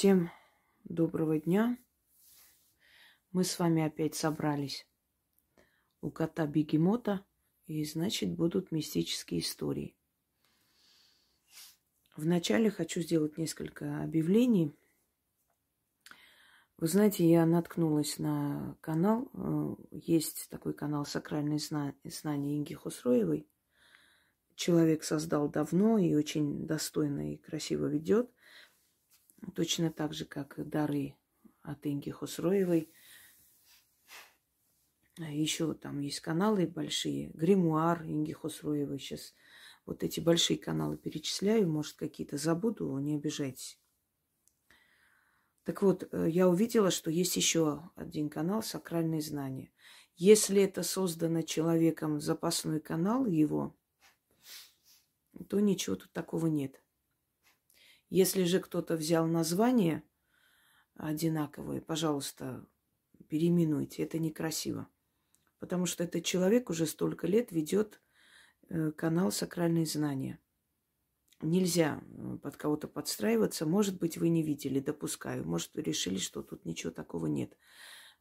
Всем доброго дня. Мы с вами опять собрались у кота Бегемота, и значит будут мистические истории. Вначале хочу сделать несколько объявлений. Вы знаете, я наткнулась на канал. э, Есть такой канал «Сакральные зна- знания» Инги Хусроевой. Человек создал давно и очень достойно и красиво ведет. Точно так же, как дары от Инги Хусроевой. Еще там есть каналы большие. Гримуар Инги Хусроевой. Сейчас вот эти большие каналы перечисляю. Может, какие-то забуду, не обижайтесь. Так вот, э, я увидела, что есть еще один канал «Сакральные знания». Если это создано человеком запасной канал его, то ничего тут такого нет. Если же кто-то взял название одинаковое, пожалуйста, переименуйте. Это некрасиво. Потому что этот человек уже столько лет ведет э, канал «Сакральные знания». Нельзя э, под кого-то подстраиваться. Может быть, вы не видели, допускаю. Может, вы решили, что тут ничего такого нет.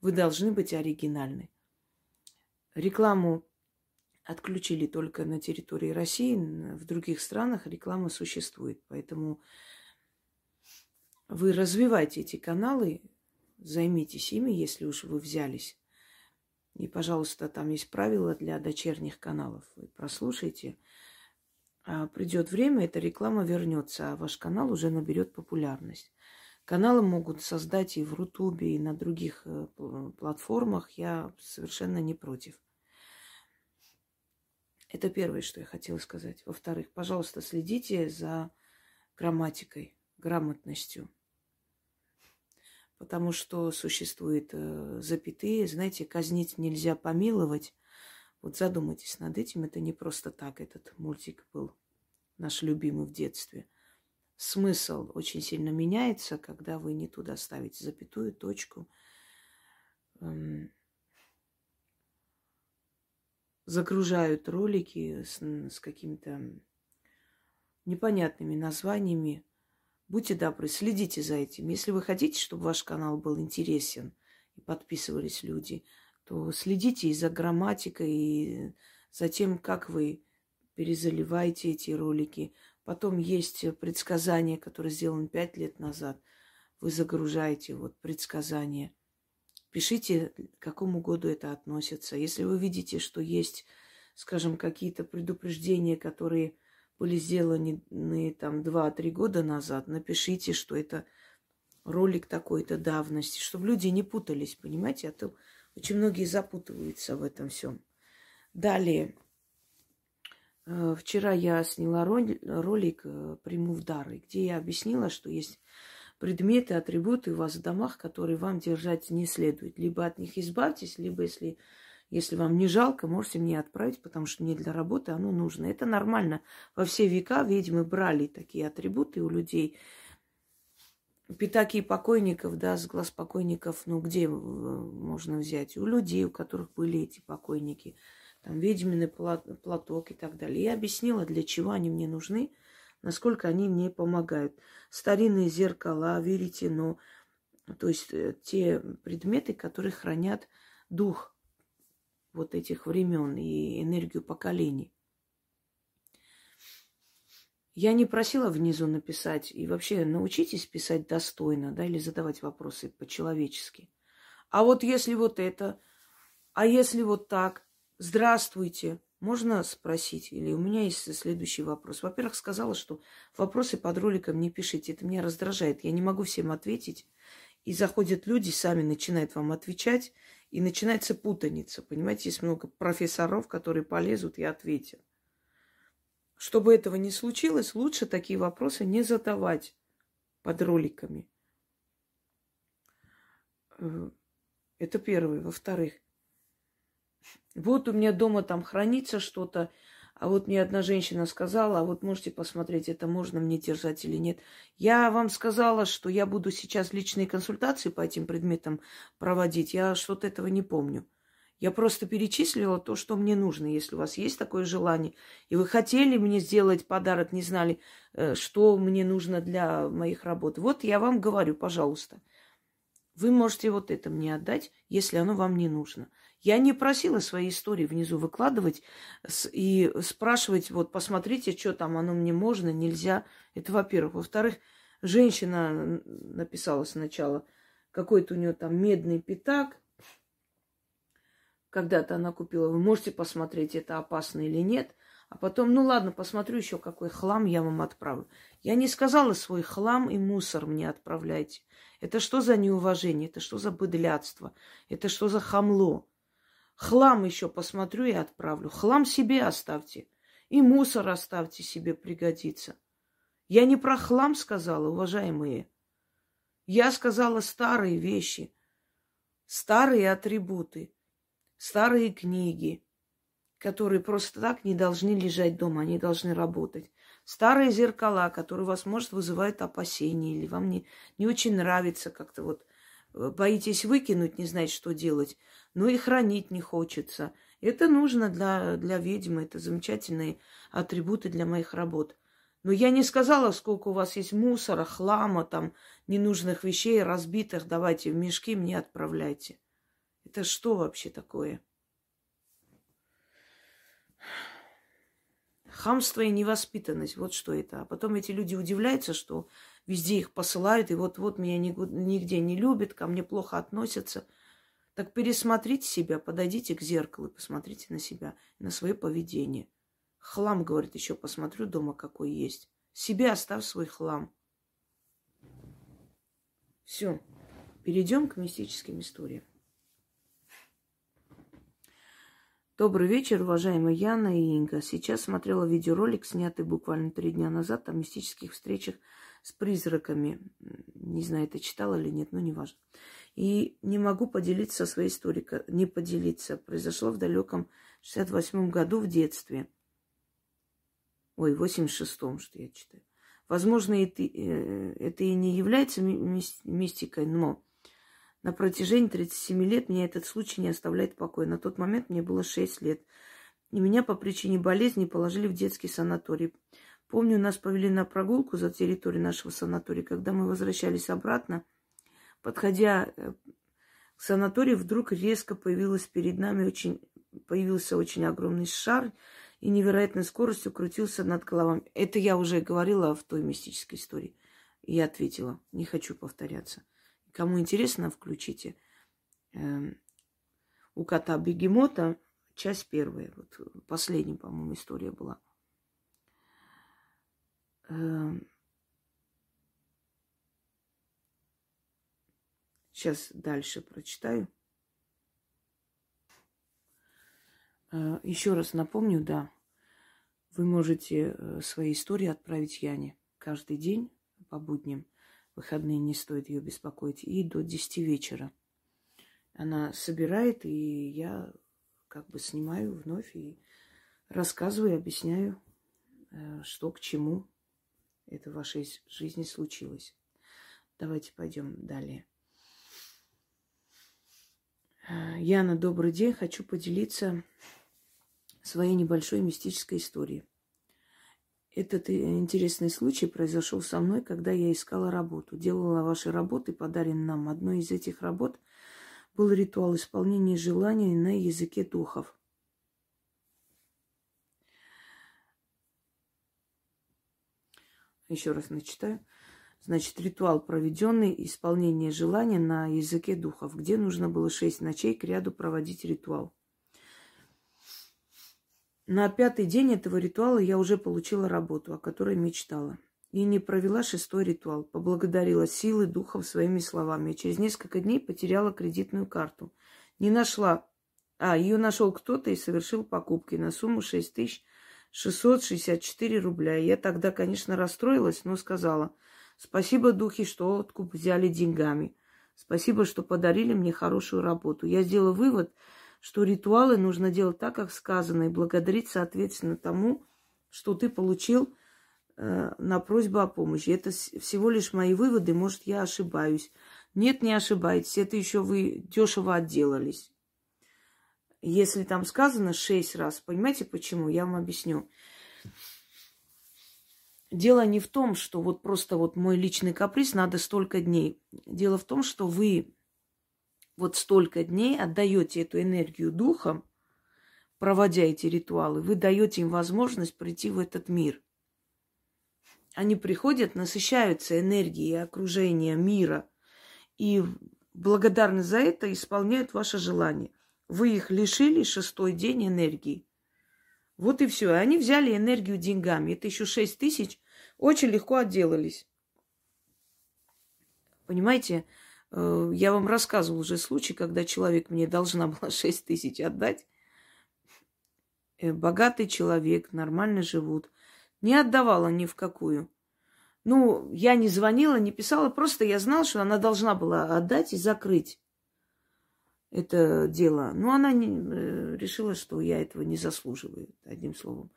Вы должны быть оригинальны. Рекламу отключили только на территории России. В других странах реклама существует. Поэтому вы развивайте эти каналы, займитесь ими, если уж вы взялись. И, пожалуйста, там есть правила для дочерних каналов. Вы прослушайте. А придет время, эта реклама вернется, а ваш канал уже наберет популярность. Каналы могут создать и в Рутубе, и на других э, пл- платформах. Я совершенно не против. Это первое, что я хотела сказать. Во-вторых, пожалуйста, следите за грамматикой, грамотностью. Потому что существуют э, запятые. Знаете, казнить нельзя помиловать. Вот задумайтесь над этим. Это не просто так этот мультик был наш любимый в детстве. Смысл очень сильно меняется, когда вы не туда ставите запятую, точку. Эм, загружают ролики с, с какими-то непонятными названиями. Будьте добры, следите за этим. Если вы хотите, чтобы ваш канал был интересен и подписывались люди, то следите и за грамматикой, и за тем, как вы перезаливаете эти ролики. Потом есть предсказания, которые сделаны пять лет назад. Вы загружаете вот предсказания. Пишите, к какому году это относится. Если вы видите, что есть, скажем, какие-то предупреждения, которые были сделаны там 2-3 года назад, напишите, что это ролик такой-то давности, чтобы люди не путались, понимаете? А то очень многие запутываются в этом всем. Далее. Э, Вчера я сняла роли- ролик э, «Приму в дары», где я объяснила, что есть предметы, атрибуты у вас в домах, которые вам держать не следует. Либо от них избавьтесь, либо если, если вам не жалко, можете мне отправить, потому что мне для работы оно нужно. Это нормально. Во все века ведьмы брали такие атрибуты у людей. Пятаки покойников, да, с глаз покойников, ну где э, можно взять? У людей, у которых были эти покойники. Там ведьмины платок и так далее. Я объяснила, для чего они мне нужны, насколько они мне помогают. Старинные зеркала, веретено, то есть э, те предметы, которые хранят дух вот этих времен и энергию поколений. Я не просила внизу написать, и вообще научитесь писать достойно, да, или задавать вопросы по-человечески. А вот если вот это, а если вот так, здравствуйте, можно спросить? Или у меня есть следующий вопрос. Во-первых, сказала, что вопросы под роликом не пишите. Это меня раздражает. Я не могу всем ответить. И заходят люди, сами начинают вам отвечать, и начинается путаница. Понимаете, есть много профессоров, которые полезут и ответят. Чтобы этого не случилось, лучше такие вопросы не задавать под роликами. Э, Это первое. Во-вторых, вот у меня дома там хранится что-то, а вот мне одна женщина сказала, а вот можете посмотреть, это можно мне держать или нет. Я вам сказала, что я буду сейчас личные консультации по этим предметам проводить. Я что-то этого не помню. Я просто перечислила то, что мне нужно, если у вас есть такое желание. И вы хотели мне сделать подарок, не знали, э, что мне нужно для моих работ. Вот я вам говорю, пожалуйста. Вы можете вот это мне отдать, если оно вам не нужно. Я не просила свои истории внизу выкладывать и спрашивать, вот посмотрите, что там оно мне можно, нельзя. Это во-первых. Во-вторых, женщина написала сначала, какой-то у нее там медный пятак. Когда-то она купила. Вы можете посмотреть, это опасно или нет. А потом, ну ладно, посмотрю еще, какой хлам я вам отправлю. Я не сказала свой хлам и мусор мне отправляйте. Это что за неуважение? Это что за быдлятство? Это что за хамло? Хлам еще посмотрю и отправлю. Хлам себе оставьте. И мусор оставьте себе, пригодится. Я не про хлам сказала, уважаемые. Я сказала старые вещи, старые атрибуты, старые книги, которые просто так не должны лежать дома, они должны работать. Старые зеркала, которые вас, может, вызывают опасения, или вам не, не очень нравится как-то вот боитесь выкинуть, не знаете, что делать, но и хранить не хочется. Это нужно для, для ведьмы, это замечательные атрибуты для моих работ. Но я не сказала, сколько у вас есть мусора, хлама, там, ненужных вещей, разбитых. Давайте в мешки мне отправляйте. Это что вообще такое? Хамство и невоспитанность, вот что это. А потом эти люди удивляются, что везде их посылают, и вот-вот меня нигде не любят, ко мне плохо относятся. Так пересмотрите себя, подойдите к зеркалу и посмотрите на себя, на свое поведение. Хлам, говорит, еще посмотрю дома, какой есть. Себе оставь свой хлам. Все. Перейдем к мистическим историям. Добрый вечер, уважаемые Яна и Инга. Сейчас смотрела видеоролик, снятый буквально три дня назад о мистических встречах с призраками. Не знаю, это читала или нет, но неважно. И не могу поделиться своей историей. Не поделиться. Произошло в далеком 68-м году в детстве. Ой, в 86-м, что я читаю. Возможно, это, это и не является мистикой, но на протяжении 37 лет меня этот случай не оставляет в покое. На тот момент мне было 6 лет. И меня по причине болезни положили в детский санаторий. Помню, нас повели на прогулку за территорией нашего санатория. Когда мы возвращались обратно, подходя э, к санаторию, вдруг резко появилась перед нами очень, появился очень огромный шар и невероятной скоростью крутился над головами. Это я уже говорила в той мистической истории. Я ответила, не хочу повторяться. Кому интересно, включите. Эм, у кота бегемота часть первая. Вот последняя, по-моему, история была. Сейчас эм, дальше прочитаю. Э, Еще раз напомню, да, вы можете э, свои истории отправить Яне каждый день по будням. Выходные не стоит ее беспокоить. И до 10 вечера. Она собирает, и я как бы снимаю вновь и рассказываю, объясняю, э, что к чему это в вашей жизни случилось. Давайте пойдем далее. А, Яна, добрый день. Хочу поделиться своей небольшой мистической историей. Этот интересный случай произошел со мной, когда я искала работу. Делала ваши работы, подаренные нам. Одной из этих работ был ритуал исполнения желаний на языке духов. Еще раз начитаю. Значит, ритуал, проведенный исполнение желания на языке духов, где нужно было шесть ночей к ряду проводить ритуал. На пятый день этого ритуала я уже получила работу, о которой мечтала. И не провела шестой ритуал. Поблагодарила силы духов своими словами. И через несколько дней потеряла кредитную карту. Не нашла. А, ее нашел кто-то и совершил покупки на сумму 6 тысяч 664 рубля. Я тогда, конечно, расстроилась, но сказала, спасибо, духи, что откуп взяли деньгами. Спасибо, что подарили мне хорошую работу. Я сделала вывод, что ритуалы нужно делать так, как сказано, и благодарить, соответственно, тому, что ты получил э, на просьбу о помощи. Это всего лишь мои выводы, может, я ошибаюсь. Нет, не ошибаетесь, это еще вы дешево отделались. Если там сказано шесть раз, понимаете почему? Я вам объясню. Дело не в том, что вот просто вот мой личный каприз надо столько дней. Дело в том, что вы вот столько дней отдаете эту энергию духом, проводя эти ритуалы, вы даете им возможность прийти в этот мир. Они приходят, насыщаются энергией окружения, мира, и благодарны за это исполняют ваше желание. Вы их лишили шестой день энергии. Вот и все. Они взяли энергию деньгами. Это еще шесть тысяч. Очень легко отделались. Понимаете, я вам рассказывал уже случай, когда человек мне должна была шесть тысяч отдать. Э, богатый человек, нормально живут. Не отдавала ни в какую. Ну, я не звонила, не писала, просто я знала, что она должна была отдать и закрыть это дело. Но она не, э, решила, что я этого не заслуживаю, одним словом.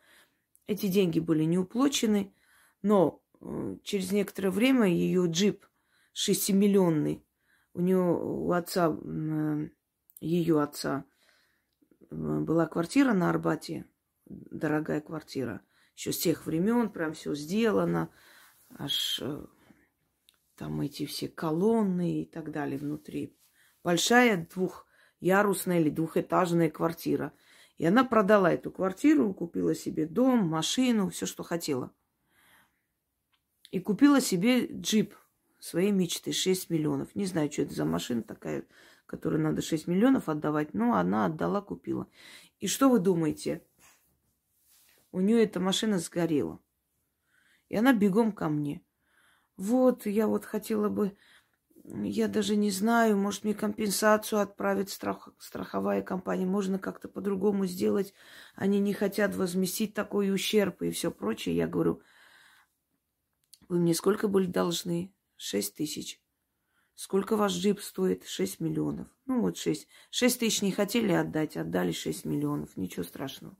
Эти деньги были не уплочены, но э, через некоторое время ее джип шестимиллионный, у нее, у отца, э, ее отца, была квартира на Арбате, дорогая квартира, еще с тех времен, прям все сделано, аж там эти все колонны и так далее внутри большая двухъярусная или двухэтажная квартира. И она продала эту квартиру, купила себе дом, машину, все, что хотела. И купила себе джип своей мечты, 6 миллионов. Не знаю, что это за машина такая, которой надо 6 миллионов отдавать, но она отдала, купила. И что вы думаете? У нее эта машина сгорела. И она бегом ко мне. Вот, я вот хотела бы я даже не знаю, может мне компенсацию отправить страх, страховая компания, можно как-то по-другому сделать. Они не хотят возместить такой ущерб и все прочее. Я говорю, вы мне сколько были должны? Шесть тысяч. Сколько ваш джип стоит? Шесть миллионов. Ну вот шесть. Шесть тысяч не хотели отдать, отдали шесть миллионов. Ничего страшного.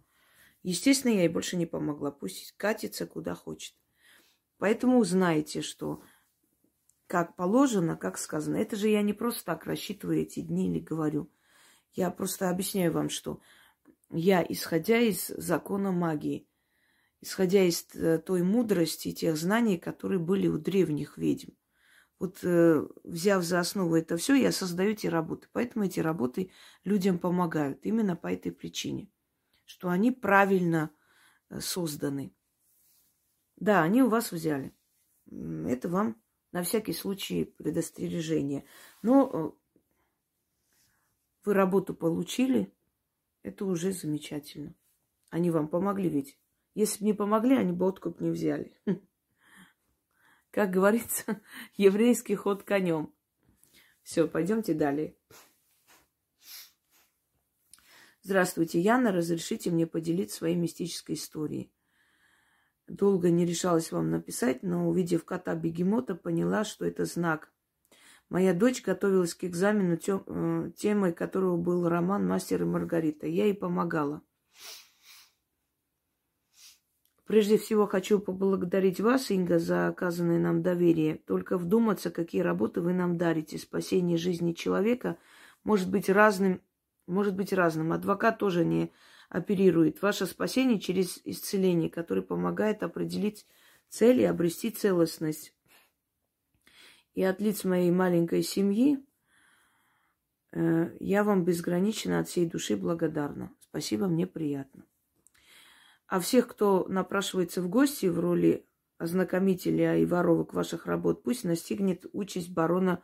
Естественно, я ей больше не помогла. Пусть катится куда хочет. Поэтому узнаете, что как положено, как сказано. Это же я не просто так рассчитываю эти дни или говорю. Я просто объясняю вам, что я, исходя из закона магии, исходя из э, той мудрости, тех знаний, которые были у древних ведьм, вот э, взяв за основу это все, я создаю эти работы. Поэтому эти работы людям помогают. Именно по этой причине, что они правильно э, созданы. Да, они у вас взяли. Это вам на всякий случай предостережение. Но э, вы работу получили, это уже замечательно. Они вам помогли ведь. Если бы не помогли, они бы откуп не взяли. Как говорится, еврейский ход конем. Все, пойдемте далее. Здравствуйте, Яна. Разрешите мне поделиться своей мистической историей. Долго не решалась вам написать, но увидев кота бегемота, поняла, что это знак. Моя дочь готовилась к экзамену, э, темой которого был роман «Мастер и Маргарита». Я ей помогала. Прежде всего хочу поблагодарить вас, Инга, за оказанное нам доверие. Только вдуматься, какие работы вы нам дарите. Спасение жизни человека может быть разным, может быть разным. Адвокат тоже не оперирует. Ваше спасение через исцеление, которое помогает определить цель и обрести целостность. И от лиц моей маленькой семьи э, я вам безгранично от всей души благодарна. Спасибо, мне приятно. А всех, кто напрашивается в гости в роли ознакомителя и воровок ваших работ, пусть настигнет участь барона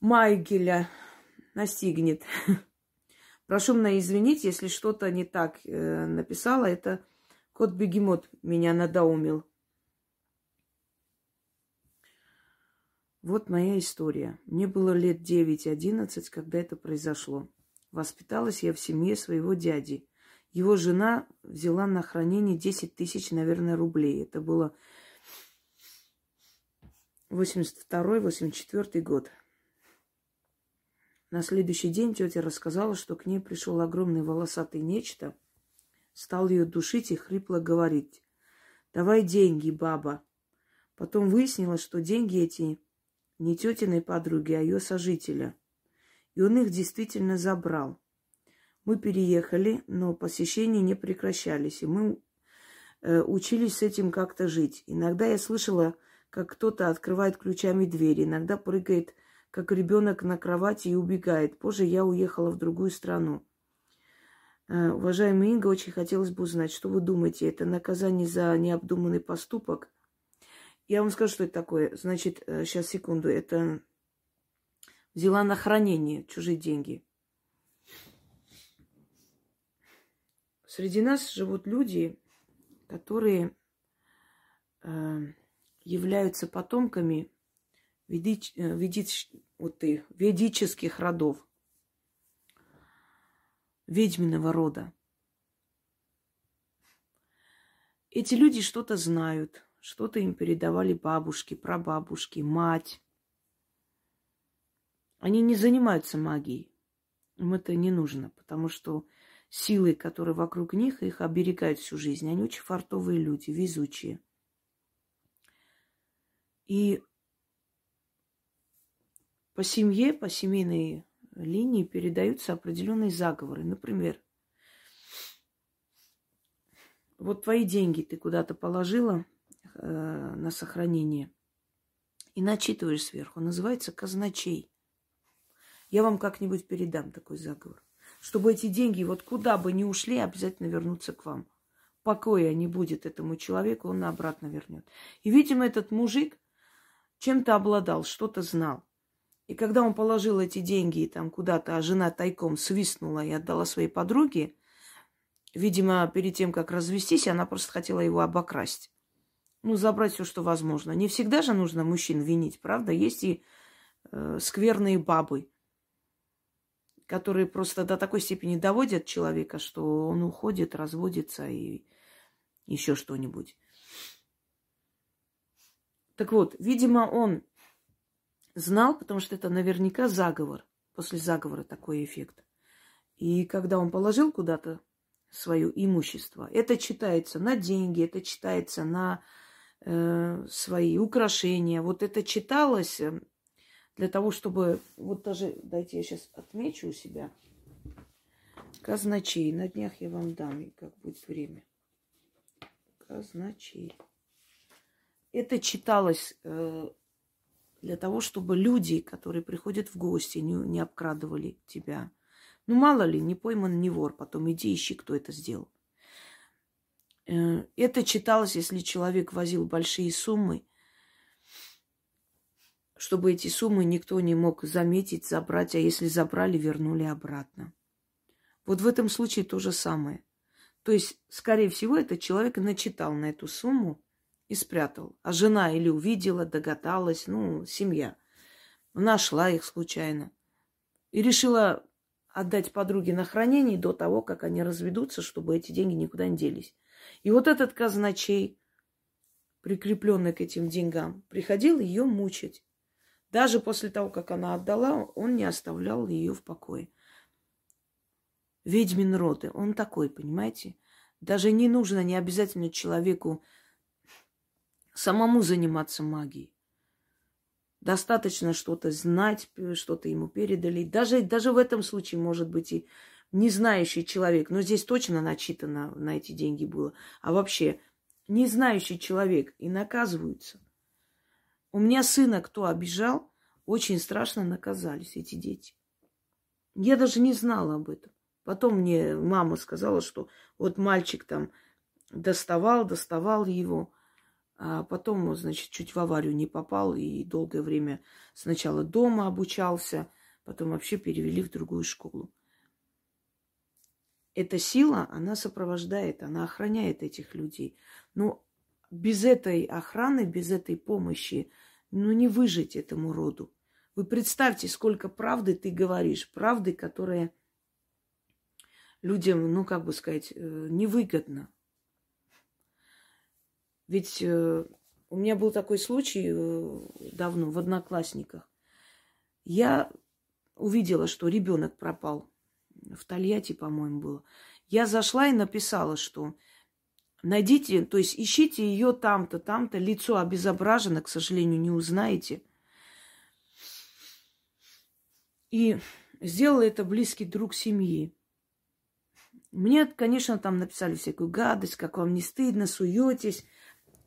Майгеля. Настигнет. Прошу меня извинить, если что-то не так э, написала. Это кот Бегемот меня надоумил. Вот моя история. Мне было лет 9-11, когда это произошло. Воспиталась я в семье своего дяди. Его жена взяла на хранение 10 тысяч, наверное, рублей. Это было 82-84 год. На следующий день тетя рассказала, что к ней пришел огромный волосатый нечто, стал ее душить и хрипло говорить. «Давай деньги, баба». Потом выяснилось, что деньги эти не тетиной подруги, а ее сожителя. И он их действительно забрал. Мы переехали, но посещения не прекращались, и мы э, учились с этим как-то жить. Иногда я слышала, как кто-то открывает ключами двери, иногда прыгает, как ребенок на кровати и убегает. Позже я уехала в другую страну. Э, уважаемая Инга, очень хотелось бы узнать, что вы думаете, это наказание за необдуманный поступок? Я вам скажу, что это такое. Значит, сейчас, э, секунду, это взяла на хранение чужие деньги. Среди нас живут люди, которые э, являются потомками ведич, э, ведич, вот и, ведических родов, ведьминого рода. Эти люди что-то знают, что-то им передавали бабушки, прабабушки, мать. Они не занимаются магией. Им это не нужно, потому что силы, которые вокруг них, их оберегают всю жизнь. Они очень фартовые люди, везучие. И по семье, по семейной линии передаются определенные заговоры. Например, вот твои деньги ты куда-то положила э, на сохранение и начитываешь сверху. Называется казначей. Я вам как-нибудь передам такой заговор. Чтобы эти деньги вот куда бы ни ушли, обязательно вернутся к вам. Покоя не будет этому человеку, он обратно вернет. И, видимо, этот мужик чем-то обладал, что-то знал. И когда он положил эти деньги там куда-то, а жена тайком свистнула и отдала своей подруге, видимо, перед тем, как развестись, она просто хотела его обокрасть. Ну, забрать все, что возможно. Не всегда же нужно мужчин винить, правда? Есть и э, скверные бабы, которые просто до такой степени доводят человека, что он уходит, разводится и еще что-нибудь. Так вот, видимо, он знал, потому что это наверняка заговор. После заговора такой эффект. И когда он положил куда-то свое имущество, это читается на деньги, это читается на э, свои украшения. Вот это читалось э, для того, чтобы... Вот даже, дайте я сейчас отмечу у себя. Казначей. На днях я вам дам, как будет время. Казначей. Это читалось э, для того, чтобы люди, которые приходят в гости, не, не обкрадывали тебя. Ну, мало ли, не пойман, не вор. Потом иди ищи, кто это сделал. Э, это читалось, если человек возил большие суммы – чтобы эти суммы никто не мог заметить, забрать, а если забрали, вернули обратно. Вот в этом случае то же самое. То есть, скорее всего, этот человек начитал на эту сумму и спрятал. А жена или увидела, догадалась, ну, семья. Нашла их случайно. И решила отдать подруге на хранение до того, как они разведутся, чтобы эти деньги никуда не делись. И вот этот казначей, прикрепленный к этим деньгам, приходил ее мучить. Даже после того, как она отдала, он не оставлял ее в покое. Ведьмин роды, он такой, понимаете? Даже не нужно, не обязательно человеку самому заниматься магией. Достаточно что-то знать, что-то ему передали. Даже, даже в этом случае, может быть, и не знающий человек, но здесь точно начитано на эти деньги было. А вообще, не знающий человек и наказываются. У меня сына кто обижал, очень страшно наказались эти дети. Я даже не знала об этом. Потом мне мама сказала, что вот мальчик там доставал, доставал его, а потом, значит, чуть в аварию не попал и долгое время сначала дома обучался, потом вообще перевели в другую школу. Эта сила, она сопровождает, она охраняет этих людей. Но без этой охраны, без этой помощи, ну, не выжить этому роду. Вы представьте, сколько правды ты говоришь, правды, которая людям, ну, как бы сказать, э, невыгодна. Ведь э, у меня был такой случай э, давно в Одноклассниках. Я увидела, что ребенок пропал. В Тольятти, по-моему, было. Я зашла и написала, что Найдите, то есть ищите ее там-то, там-то, лицо обезображено, к сожалению, не узнаете. И сделал это близкий друг семьи. Мне, конечно, там написали всякую гадость, как вам не стыдно, суетесь,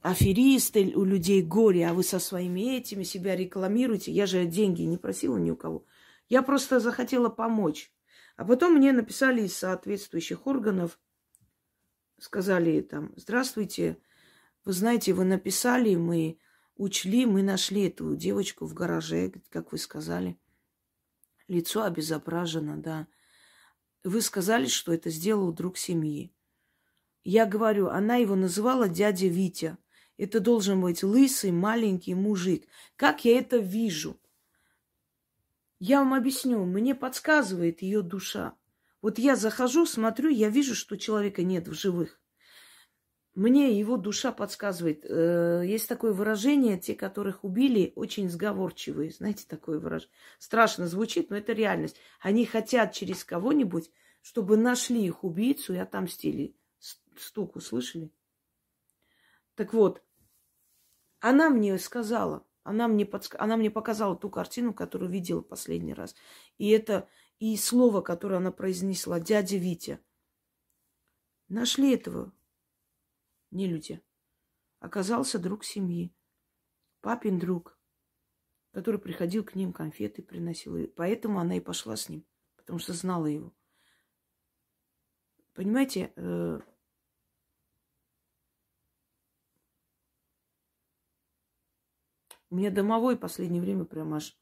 аферисты, у людей горе, а вы со своими этими себя рекламируете. Я же деньги не просила ни у кого. Я просто захотела помочь. А потом мне написали из соответствующих органов, сказали там, здравствуйте, вы знаете, вы написали, мы учли, мы нашли эту девочку в гараже, как вы сказали. Лицо обезображено, да. Вы сказали, что это сделал друг семьи. Я говорю, она его называла дядя Витя. Это должен быть лысый, маленький мужик. Как я это вижу? Я вам объясню, мне подсказывает ее душа. Вот я захожу, смотрю, я вижу, что человека нет в живых. Мне его душа подсказывает. Э, есть такое выражение, те, которых убили, очень сговорчивые. Знаете, такое выражение. Страшно звучит, но это реальность. Они хотят через кого-нибудь, чтобы нашли их убийцу и отомстили. Стук услышали? Так вот, она мне сказала, она мне, подск... она мне показала ту картину, которую видела последний раз. И это и слово, которое она произнесла, дядя Витя. Нашли этого не люди. Оказался друг семьи, папин друг, который приходил к ним, конфеты приносил. И поэтому она и пошла с ним, потому что знала его. Понимаете, э, у меня домовой в последнее время прям аж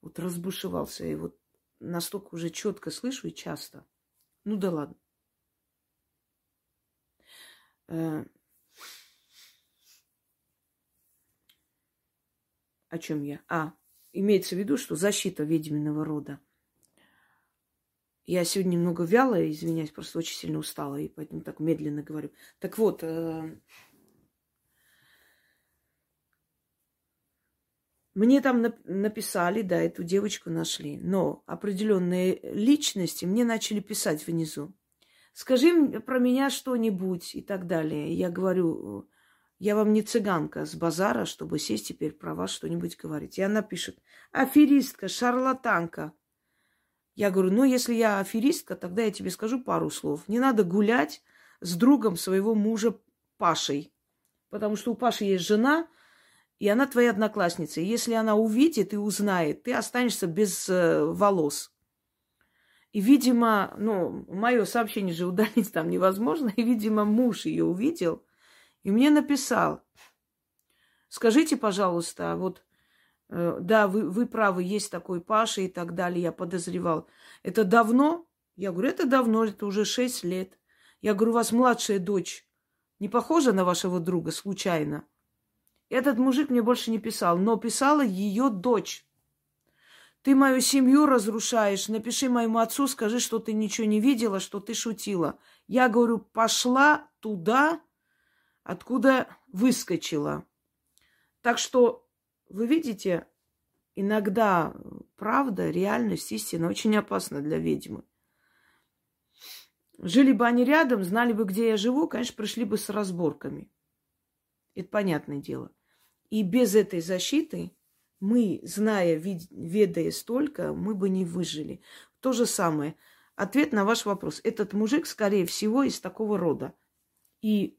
вот разбушевался. И вот настолько уже четко слышу и часто. Ну да ладно. Э, о чем я? А, имеется в виду, что защита ведьминого рода. Я сегодня немного вялая, извиняюсь, просто очень сильно устала, и поэтому так медленно говорю. Так вот, э, мне там написали, да, эту девочку нашли, но определенные личности мне начали писать внизу скажи про меня что-нибудь и так далее. Я говорю, я вам не цыганка с базара, чтобы сесть теперь про вас что-нибудь говорить. И она пишет, аферистка, шарлатанка. Я говорю, ну, если я аферистка, тогда я тебе скажу пару слов. Не надо гулять с другом своего мужа Пашей. Потому что у Паши есть жена, и она твоя одноклассница. И если она увидит и узнает, ты останешься без э, волос. И, видимо, ну, мое сообщение же удалить там невозможно. И, видимо, муж ее увидел и мне написал. Скажите, пожалуйста, вот, э, да, вы, вы правы, есть такой Паша и так далее, я подозревал. Это давно? Я говорю, это давно, это уже шесть лет. Я говорю, у вас младшая дочь не похожа на вашего друга случайно? Этот мужик мне больше не писал, но писала ее дочь. Ты мою семью разрушаешь. Напиши моему отцу, скажи, что ты ничего не видела, что ты шутила. Я говорю, пошла туда, откуда выскочила. Так что, вы видите, иногда правда, реальность, истина очень опасна для ведьмы. Жили бы они рядом, знали бы, где я живу, конечно, пришли бы с разборками. Это понятное дело. И без этой защиты мы, зная, ведая столько, мы бы не выжили. То же самое. Ответ на ваш вопрос. Этот мужик, скорее всего, из такого рода. И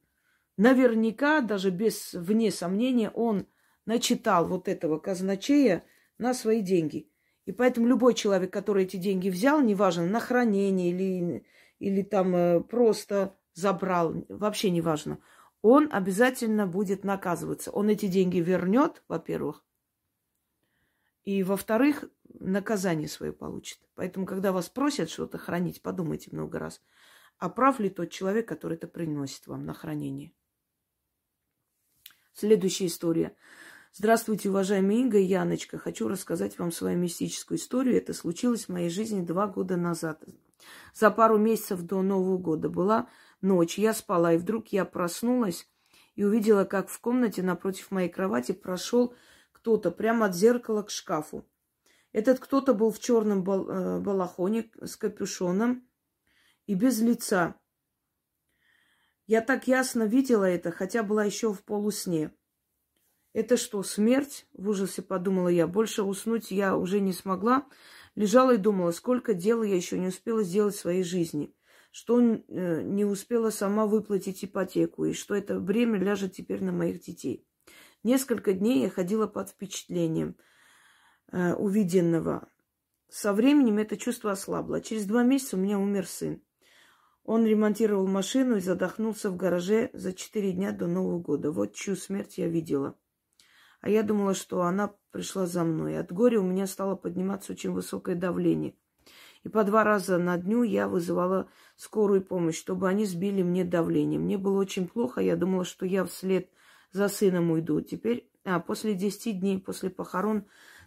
наверняка, даже без вне сомнения, он начитал вот этого казначея на свои деньги. И поэтому любой человек, который эти деньги взял, неважно, на хранение или, или там э, просто забрал, вообще неважно, он обязательно будет наказываться. Он эти деньги вернет, во-первых, и, во-вторых, наказание свое получит. Поэтому, когда вас просят что-то хранить, подумайте много раз, а прав ли тот человек, который это приносит вам на хранение. Следующая история. Здравствуйте, уважаемая Инга и Яночка. Хочу рассказать вам свою мистическую историю. Это случилось в моей жизни два года назад. За пару месяцев до Нового года была ночь. Я спала, и вдруг я проснулась и увидела, как в комнате напротив моей кровати прошел кто-то прямо от зеркала к шкафу. Этот кто-то был в черном э, балахоне с капюшоном и без лица. Я так ясно видела это, хотя была еще в полусне. Это что, смерть? В ужасе подумала я. Больше уснуть я уже не смогла. Лежала и думала, сколько дел я еще не успела сделать в своей жизни. Что э, не успела сама выплатить ипотеку, и что это бремя ляжет теперь на моих детей. Несколько дней я ходила под впечатлением э, увиденного. Со временем это чувство ослабло. Через два месяца у меня умер сын. Он ремонтировал машину и задохнулся в гараже за четыре дня до Нового года. Вот чью смерть я видела. А я думала, что она пришла за мной. От горя у меня стало подниматься очень высокое давление. И по два раза на дню я вызывала скорую помощь, чтобы они сбили мне давление. Мне было очень плохо, я думала, что я вслед за сыном уйду. Теперь, а после десяти дней после похорон,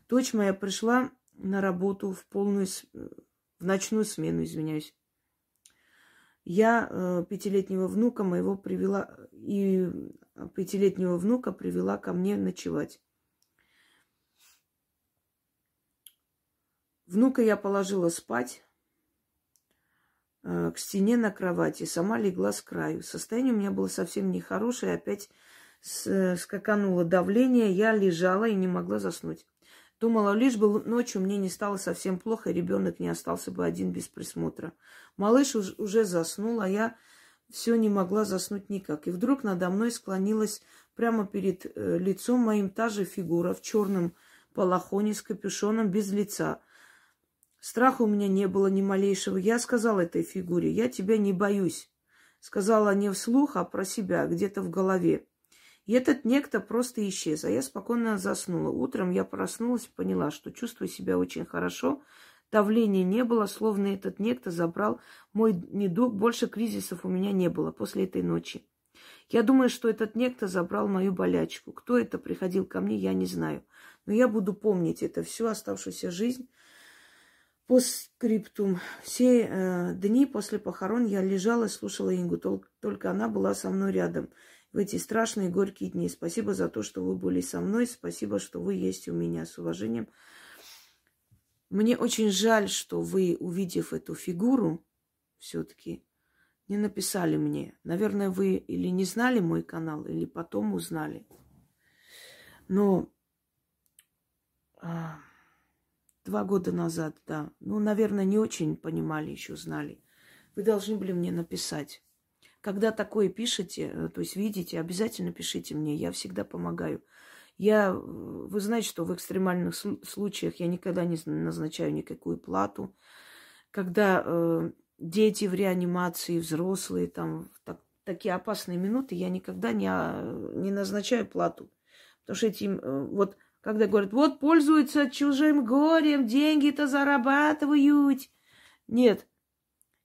дочь моя пришла на работу в полную, в ночную смену, извиняюсь. Я э, пятилетнего внука моего привела, и пятилетнего внука привела ко мне ночевать. Внука я положила спать э, к стене на кровати, сама легла с краю. Состояние у меня было совсем нехорошее, опять э, скакануло давление, я лежала и не могла заснуть. Думала, лишь бы ночью мне не стало совсем плохо, ребенок не остался бы один без присмотра. Малыш уже заснул, а я все не могла заснуть никак. И вдруг надо мной склонилась прямо перед э, лицом моим та же фигура в черном балахоне с капюшоном без лица – Страха у меня не было ни малейшего. Я сказала этой фигуре, я тебя не боюсь. Сказала не вслух, а про себя, где-то в голове. И этот некто просто исчез, а я спокойно заснула. Утром я проснулась поняла, что чувствую себя очень хорошо. Давления не было, словно этот некто забрал мой недуг. Больше кризисов у меня не было после этой ночи. Я думаю, что этот некто забрал мою болячку. Кто это приходил ко мне, я не знаю. Но я буду помнить это всю оставшуюся жизнь. По скриптум. Все э, дни после похорон я лежала слушала Ингу. Тол- только она была со мной рядом в эти страшные горькие дни. Спасибо за то, что вы были со мной. Спасибо, что вы есть у меня. С уважением. Мне очень жаль, что вы, увидев эту фигуру, все-таки не написали мне. Наверное, вы или не знали мой канал, или потом узнали. Но... А... Два года назад, да. Ну, наверное, не очень понимали, еще знали. Вы должны были мне написать. Когда такое пишете, э, то есть видите, обязательно пишите мне. Я всегда помогаю. Я, э, вы знаете, что в экстремальных случаях я никогда не назначаю никакую плату. Когда э, дети в реанимации, взрослые, там, так, такие опасные минуты, я никогда не, а, не назначаю плату. Потому что этим, э, вот когда говорят, вот пользуются чужим горем, деньги-то зарабатывают. Нет,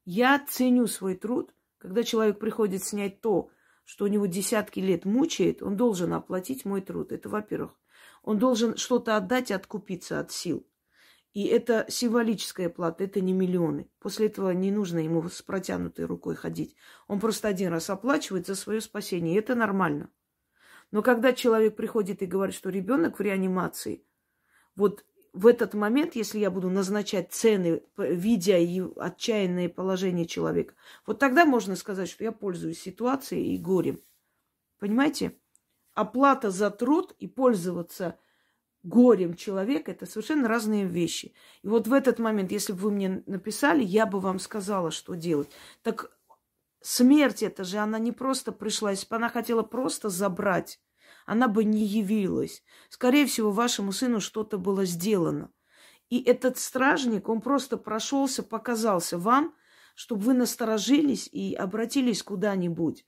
я ценю свой труд. Когда человек приходит снять то, что у него десятки лет мучает, он должен оплатить мой труд. Это во-первых. Он должен что-то отдать, откупиться от сил. И это символическая плата, это не миллионы. После этого не нужно ему с протянутой рукой ходить. Он просто один раз оплачивает за свое спасение. И это нормально. Но когда человек приходит и говорит, что ребенок в реанимации, вот в этот момент, если я буду назначать цены, видя отчаянное положение человека, вот тогда можно сказать, что я пользуюсь ситуацией и горем. Понимаете? Оплата за труд и пользоваться горем человека – это совершенно разные вещи. И вот в этот момент, если бы вы мне написали, я бы вам сказала, что делать. Так Смерть это же, она не просто пришла. Если бы она хотела просто забрать, она бы не явилась. Скорее всего, вашему сыну что-то было сделано. И этот стражник, он просто прошелся, показался вам, чтобы вы насторожились и обратились куда-нибудь.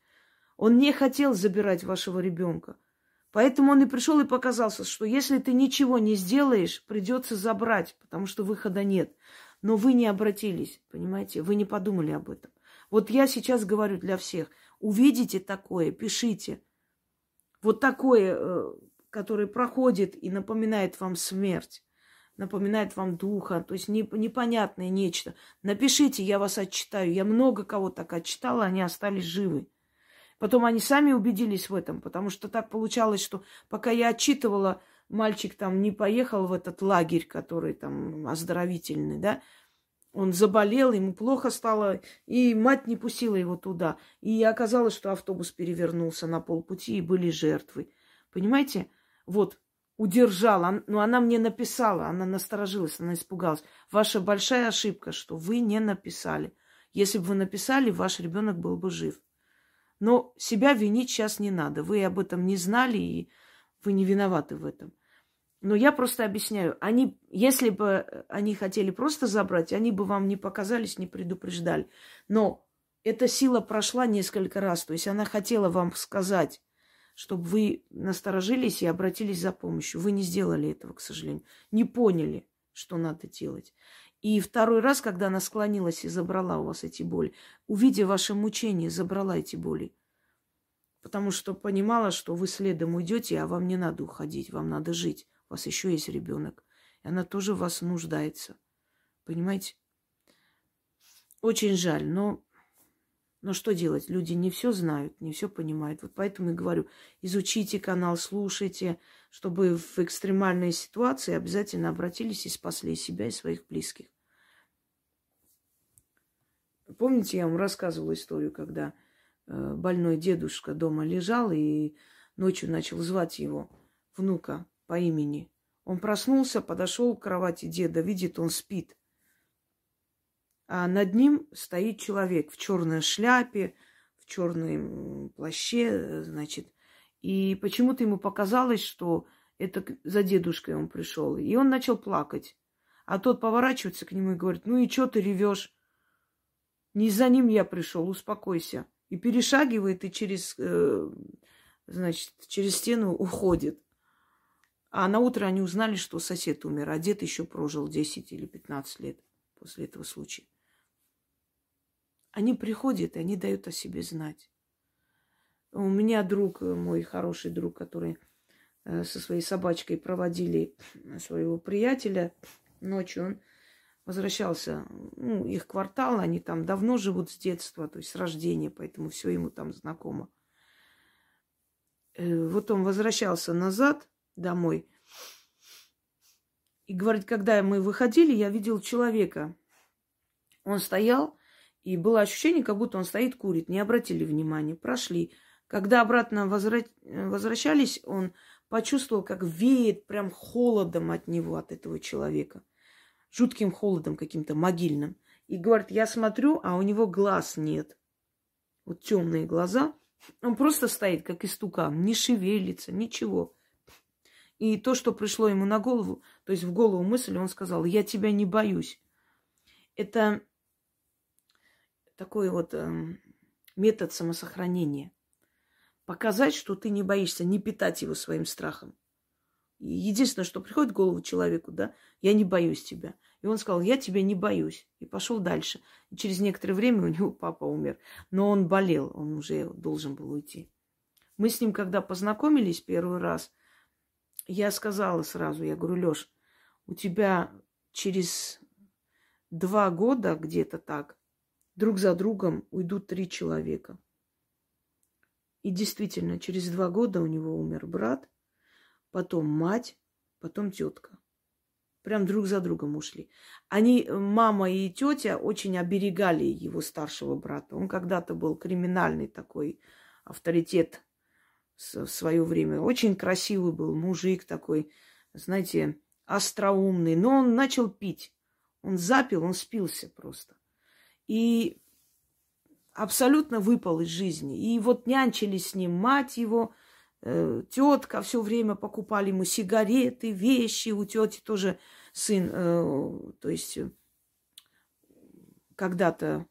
Он не хотел забирать вашего ребенка. Поэтому он и пришел и показался, что если ты ничего не сделаешь, придется забрать, потому что выхода нет. Но вы не обратились, понимаете? Вы не подумали об этом. Вот я сейчас говорю для всех. Увидите такое, пишите. Вот такое, э, которое проходит и напоминает вам смерть, напоминает вам духа, то есть непонятное нечто. Напишите, я вас отчитаю. Я много кого так отчитала, они остались живы. Потом они сами убедились в этом, потому что так получалось, что пока я отчитывала, мальчик там не поехал в этот лагерь, который там оздоровительный, да, он заболел, ему плохо стало, и мать не пустила его туда. И оказалось, что автобус перевернулся на полпути, и были жертвы. Понимаете? Вот, удержала. Но она мне написала, она насторожилась, она испугалась. Ваша большая ошибка, что вы не написали. Если бы вы написали, ваш ребенок был бы жив. Но себя винить сейчас не надо. Вы об этом не знали, и вы не виноваты в этом. Но я просто объясняю. Они, если бы они хотели просто забрать, они бы вам не показались, не предупреждали. Но эта сила прошла несколько раз. То есть она хотела вам сказать, чтобы вы насторожились и обратились за помощью. Вы не сделали этого, к сожалению. Не поняли, что надо делать. И второй раз, когда она склонилась и забрала у вас эти боли, увидя ваше мучение, забрала эти боли. Потому что понимала, что вы следом уйдете, а вам не надо уходить, вам надо жить. У вас еще есть ребенок. И она тоже в вас нуждается. Понимаете? Очень жаль, но, но что делать? Люди не все знают, не все понимают. Вот поэтому и говорю, изучите канал, слушайте, чтобы в экстремальной ситуации обязательно обратились и спасли себя и своих близких. Помните, я вам рассказывала историю, когда э, больной дедушка дома лежал и ночью начал звать его, внука, по имени. Он проснулся, подошел к кровати деда, видит, он спит. А над ним стоит человек в черной шляпе, в черном плаще, значит. И почему-то ему показалось, что это за дедушкой он пришел. И он начал плакать. А тот поворачивается к нему и говорит, ну и что ты ревешь? Не за ним я пришел, успокойся. И перешагивает, и через, э, значит, через стену уходит. А на утро они узнали, что сосед умер, а дед еще прожил 10 или 15 лет после этого случая. Они приходят, и они дают о себе знать. У меня друг, мой хороший друг, который э, со своей собачкой проводили своего приятеля ночью, он возвращался, ну, их квартал, они там давно живут с детства, то есть с рождения, поэтому все ему там знакомо. Э, вот он возвращался назад домой и говорит, когда мы выходили, я видел человека. Он стоял, и было ощущение, как будто он стоит, курит. Не обратили внимания, прошли. Когда обратно возврат... возвращались, он почувствовал, как веет прям холодом от него, от этого человека жутким холодом каким-то могильным. И говорит, я смотрю, а у него глаз нет. Вот темные глаза. Он просто стоит, как истукан, не шевелится, ничего. И то, что пришло ему на голову, то есть в голову мысль, он сказал, я тебя не боюсь. Это такой вот э, метод самосохранения. Показать, что ты не боишься, не питать его своим страхом. Единственное, что приходит в голову человеку, да, я не боюсь тебя. И он сказал, я тебя не боюсь. И пошел дальше. И через некоторое время у него папа умер. Но он болел, он уже должен был уйти. Мы с ним, когда познакомились первый раз, я сказала сразу, я говорю, Леш, у тебя через два года где-то так друг за другом уйдут три человека. И действительно, через два года у него умер брат, потом мать, потом тетка. Прям друг за другом ушли. Они, мама и тетя, очень оберегали его старшего брата. Он когда-то был криминальный такой авторитет в свое время. Очень красивый был мужик такой, знаете, остроумный. Но он начал пить. Он запил, он спился просто. И абсолютно выпал из жизни. И вот нянчились с ним мать его, э, тетка все время покупали ему сигареты, вещи. У тети тоже сын, э, то есть э, когда-то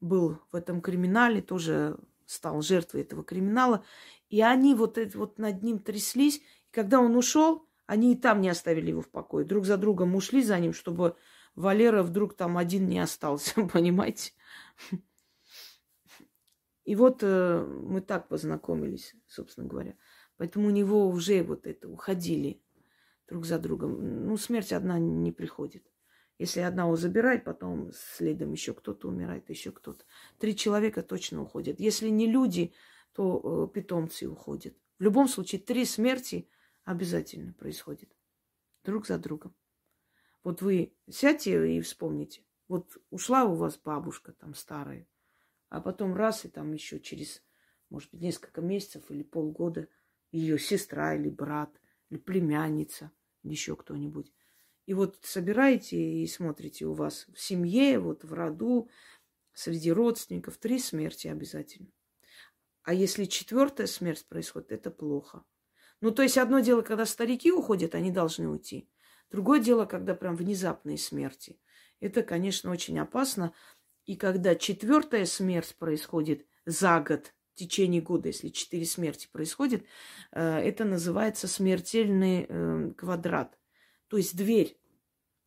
был в этом криминале, тоже стал жертвой этого криминала. И они вот, вот над ним тряслись. И когда он ушел, они и там не оставили его в покое. Друг за другом ушли за ним, чтобы Валера вдруг там один не остался, понимаете? И вот э, мы так познакомились, собственно говоря. Поэтому у него уже вот это уходили друг за другом. Ну, смерть одна не приходит. Если одного забирает, потом следом еще кто-то умирает, еще кто-то. Три человека точно уходят. Если не люди, то э, питомцы уходят. В любом случае, три смерти обязательно происходят. Друг за другом. Вот вы сядьте и вспомните. Вот ушла у вас бабушка там старая, а потом раз, и там еще через, может быть, несколько месяцев или полгода ее сестра или брат, или племянница, или еще кто-нибудь. И вот собираете и смотрите у вас в семье, вот в роду, среди родственников, три смерти обязательно. А если четвертая смерть происходит, это плохо. Ну, то есть одно дело, когда старики уходят, они должны уйти. Другое дело, когда прям внезапные смерти. Это, конечно, очень опасно. И когда четвертая смерть происходит за год, в течение года, если четыре смерти происходит, э, это называется смертельный э, квадрат. То есть дверь.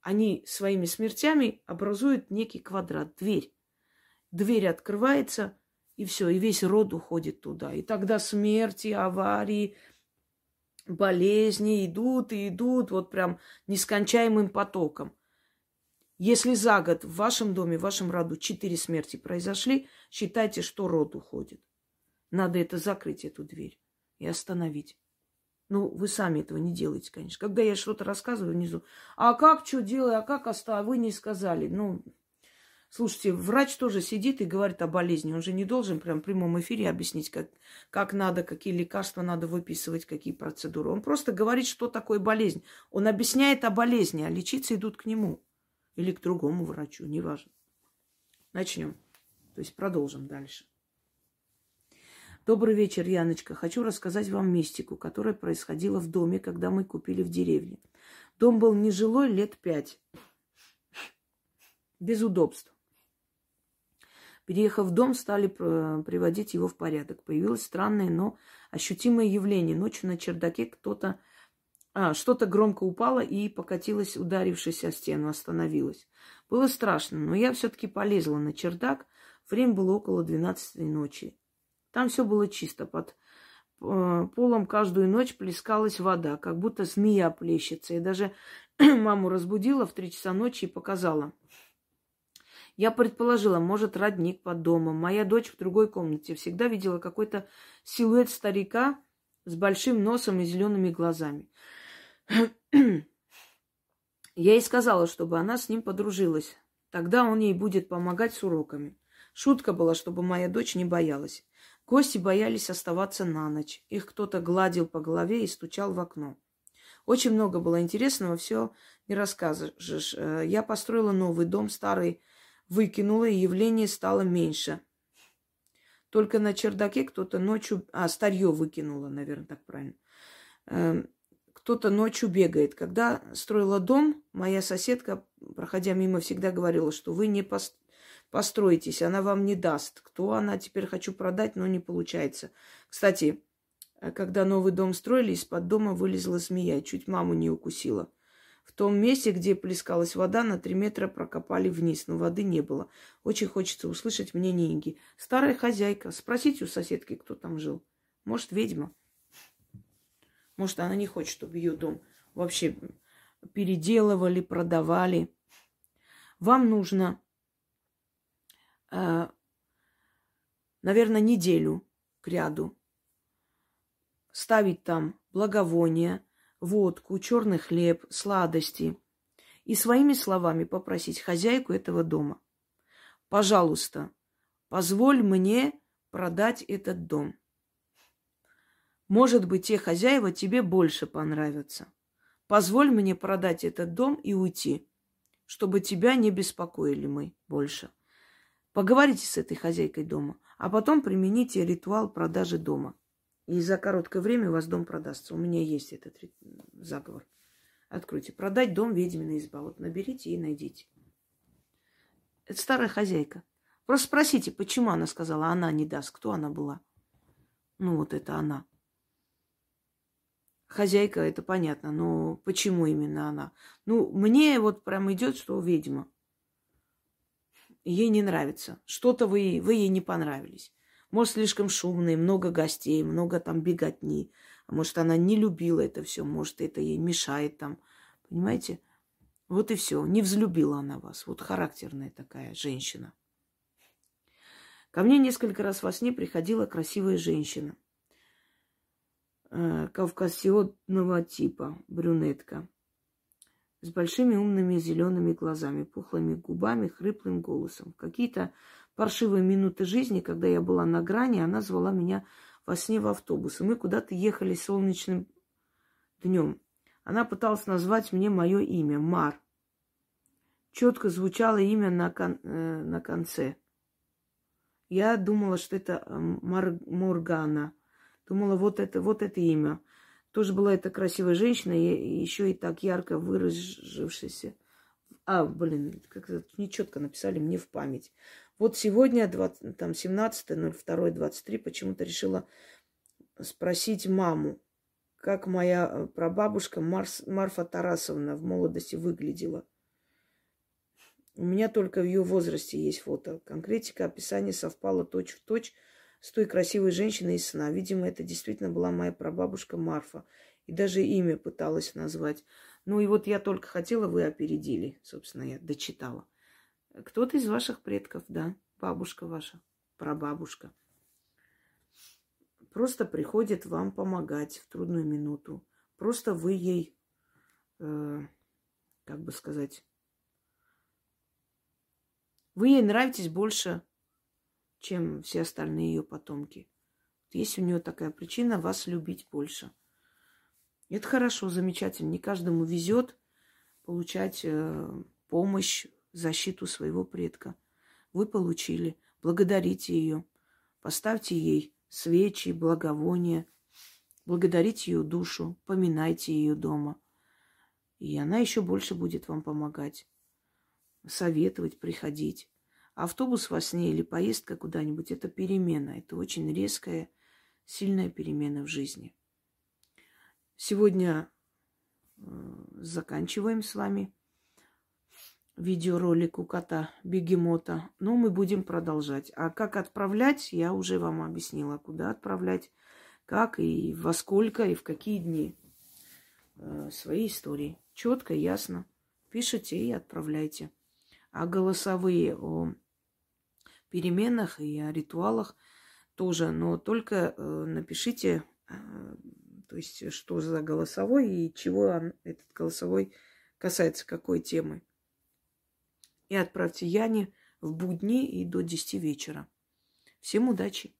Они своими смертями образуют некий квадрат, дверь. Дверь открывается, и все, и весь род уходит туда. И тогда смерти, аварии, болезни идут и идут вот прям нескончаемым потоком. Если за год в вашем доме, в вашем роду четыре смерти произошли, считайте, что род уходит. Надо это закрыть, эту дверь, и остановить. Ну, вы сами этого не делаете, конечно. Когда я что-то рассказываю внизу, а как что делаю, а как оставил, вы не сказали. Ну, слушайте, врач тоже сидит и говорит о болезни. Он же не должен прям в прямом эфире объяснить, как, как надо, какие лекарства надо выписывать, какие процедуры. Он просто говорит, что такое болезнь. Он объясняет о болезни, а лечиться идут к нему или к другому врачу, неважно. Начнем. То есть продолжим дальше. Добрый вечер, Яночка. Хочу рассказать вам мистику, которая происходила в доме, когда мы купили в деревне. Дом был нежилой лет пять. Без удобств. Переехав в дом, стали приводить его в порядок. Появилось странное, но ощутимое явление. Ночью на чердаке кто-то... А, что-то громко упало и покатилось, ударившись о стену, остановилось. Было страшно, но я все-таки полезла на чердак. Время было около 12 ночи. Там все было чисто. Под э, полом каждую ночь плескалась вода, как будто змея плещется. И даже маму разбудила в три часа ночи и показала. Я предположила, может, родник под домом. Моя дочь в другой комнате всегда видела какой-то силуэт старика с большим носом и зелеными глазами. Я ей сказала, чтобы она с ним подружилась. Тогда он ей будет помогать с уроками. Шутка была, чтобы моя дочь не боялась. Гости боялись оставаться на ночь. Их кто-то гладил по голове и стучал в окно. Очень много было интересного, все не расскажешь. Э, я построила новый дом, старый выкинула, и явление стало меньше. Только на чердаке кто-то ночью... А, старье выкинула, наверное, так правильно. Эм, кто-то ночью бегает. Когда строила дом, моя соседка, проходя мимо, всегда говорила, что вы не, пост построитесь, она вам не даст. Кто она, теперь хочу продать, но не получается. Кстати, э, когда новый дом строили, из-под дома вылезла змея, чуть маму не укусила. В том месте, где плескалась вода, на три метра прокопали вниз, но воды не было. Очень хочется услышать мнение Инги. Старая хозяйка. Спросите у соседки, кто там жил. Может, ведьма. Может, она не хочет, чтобы ее дом вообще переделывали, продавали. Вам нужно наверное, неделю к ряду. Ставить там благовония, водку, черный хлеб, сладости. И своими словами попросить хозяйку этого дома. Пожалуйста, позволь мне продать этот дом. Может быть, те хозяева тебе больше понравятся. Позволь мне продать этот дом и уйти, чтобы тебя не беспокоили мы больше. Поговорите с этой хозяйкой дома, а потом примените ритуал продажи дома. И за короткое время у вас дом продастся. У меня есть этот заговор. Откройте. Продать дом ведьмина изба. Вот наберите и найдите. Это старая хозяйка. Просто спросите, почему она сказала, она не даст. Кто она была? Ну, вот это она. Хозяйка, это понятно, но почему именно она? Ну, мне вот прям идет, что ведьма ей не нравится. Что-то вы, вы ей не понравились. Может, слишком шумные, много гостей, много там беготни. А может, она не любила это все, может, это ей мешает там. Понимаете? Вот и все. Не взлюбила она вас. Вот характерная такая женщина. Ко мне несколько раз во сне приходила красивая женщина. Э, кавказиотного типа, брюнетка с большими умными зелеными глазами, пухлыми губами, хриплым голосом. какие-то паршивые минуты жизни, когда я была на грани, она звала меня во сне в автобус. И мы куда-то ехали солнечным днем. Она пыталась назвать мне мое имя, Мар. Четко звучало имя на, кон, э, на конце. Я думала, что это Мар- Моргана. Думала, вот это, вот это имя. Тоже была эта красивая женщина, и еще и так ярко выразившаяся. А, блин, как-то нечетко написали мне в память. Вот сегодня, 20, там, 17.02.23, почему-то решила спросить маму, как моя э, прабабушка Марс, Марфа Тарасовна в молодости выглядела. У меня только в ее возрасте есть фото. Конкретика описания совпала точь в точь с той красивой женщиной из сна. Видимо, это действительно была моя прабабушка Марфа. И даже имя пыталась назвать. Ну и вот я только хотела, вы опередили. Собственно, я дочитала. Кто-то из ваших предков, да, бабушка ваша, прабабушка просто приходит вам помогать в трудную минуту. Просто вы ей, э, как бы сказать, вы ей нравитесь больше, чем все остальные ее потомки. Есть у нее такая причина вас любить больше. Это хорошо, замечательно. Не каждому везет получать э, помощь, защиту своего предка. Вы получили. Благодарите ее. Поставьте ей свечи, благовония. Благодарите ее душу, поминайте ее дома. И она еще больше будет вам помогать, советовать, приходить. Автобус во сне или поездка куда-нибудь – это перемена. Это очень резкая, сильная перемена в жизни. Сегодня э, заканчиваем с вами видеоролик у кота бегемота. Но мы будем продолжать. А как отправлять, я уже вам объяснила, куда отправлять, как и во сколько и в какие дни э, свои истории. Четко, ясно. Пишите и отправляйте. А голосовые о переменах и о ритуалах тоже, но только э, напишите, э, то есть что за голосовой и чего он, этот голосовой касается, какой темы и отправьте Яне в будни и до 10 вечера. Всем удачи!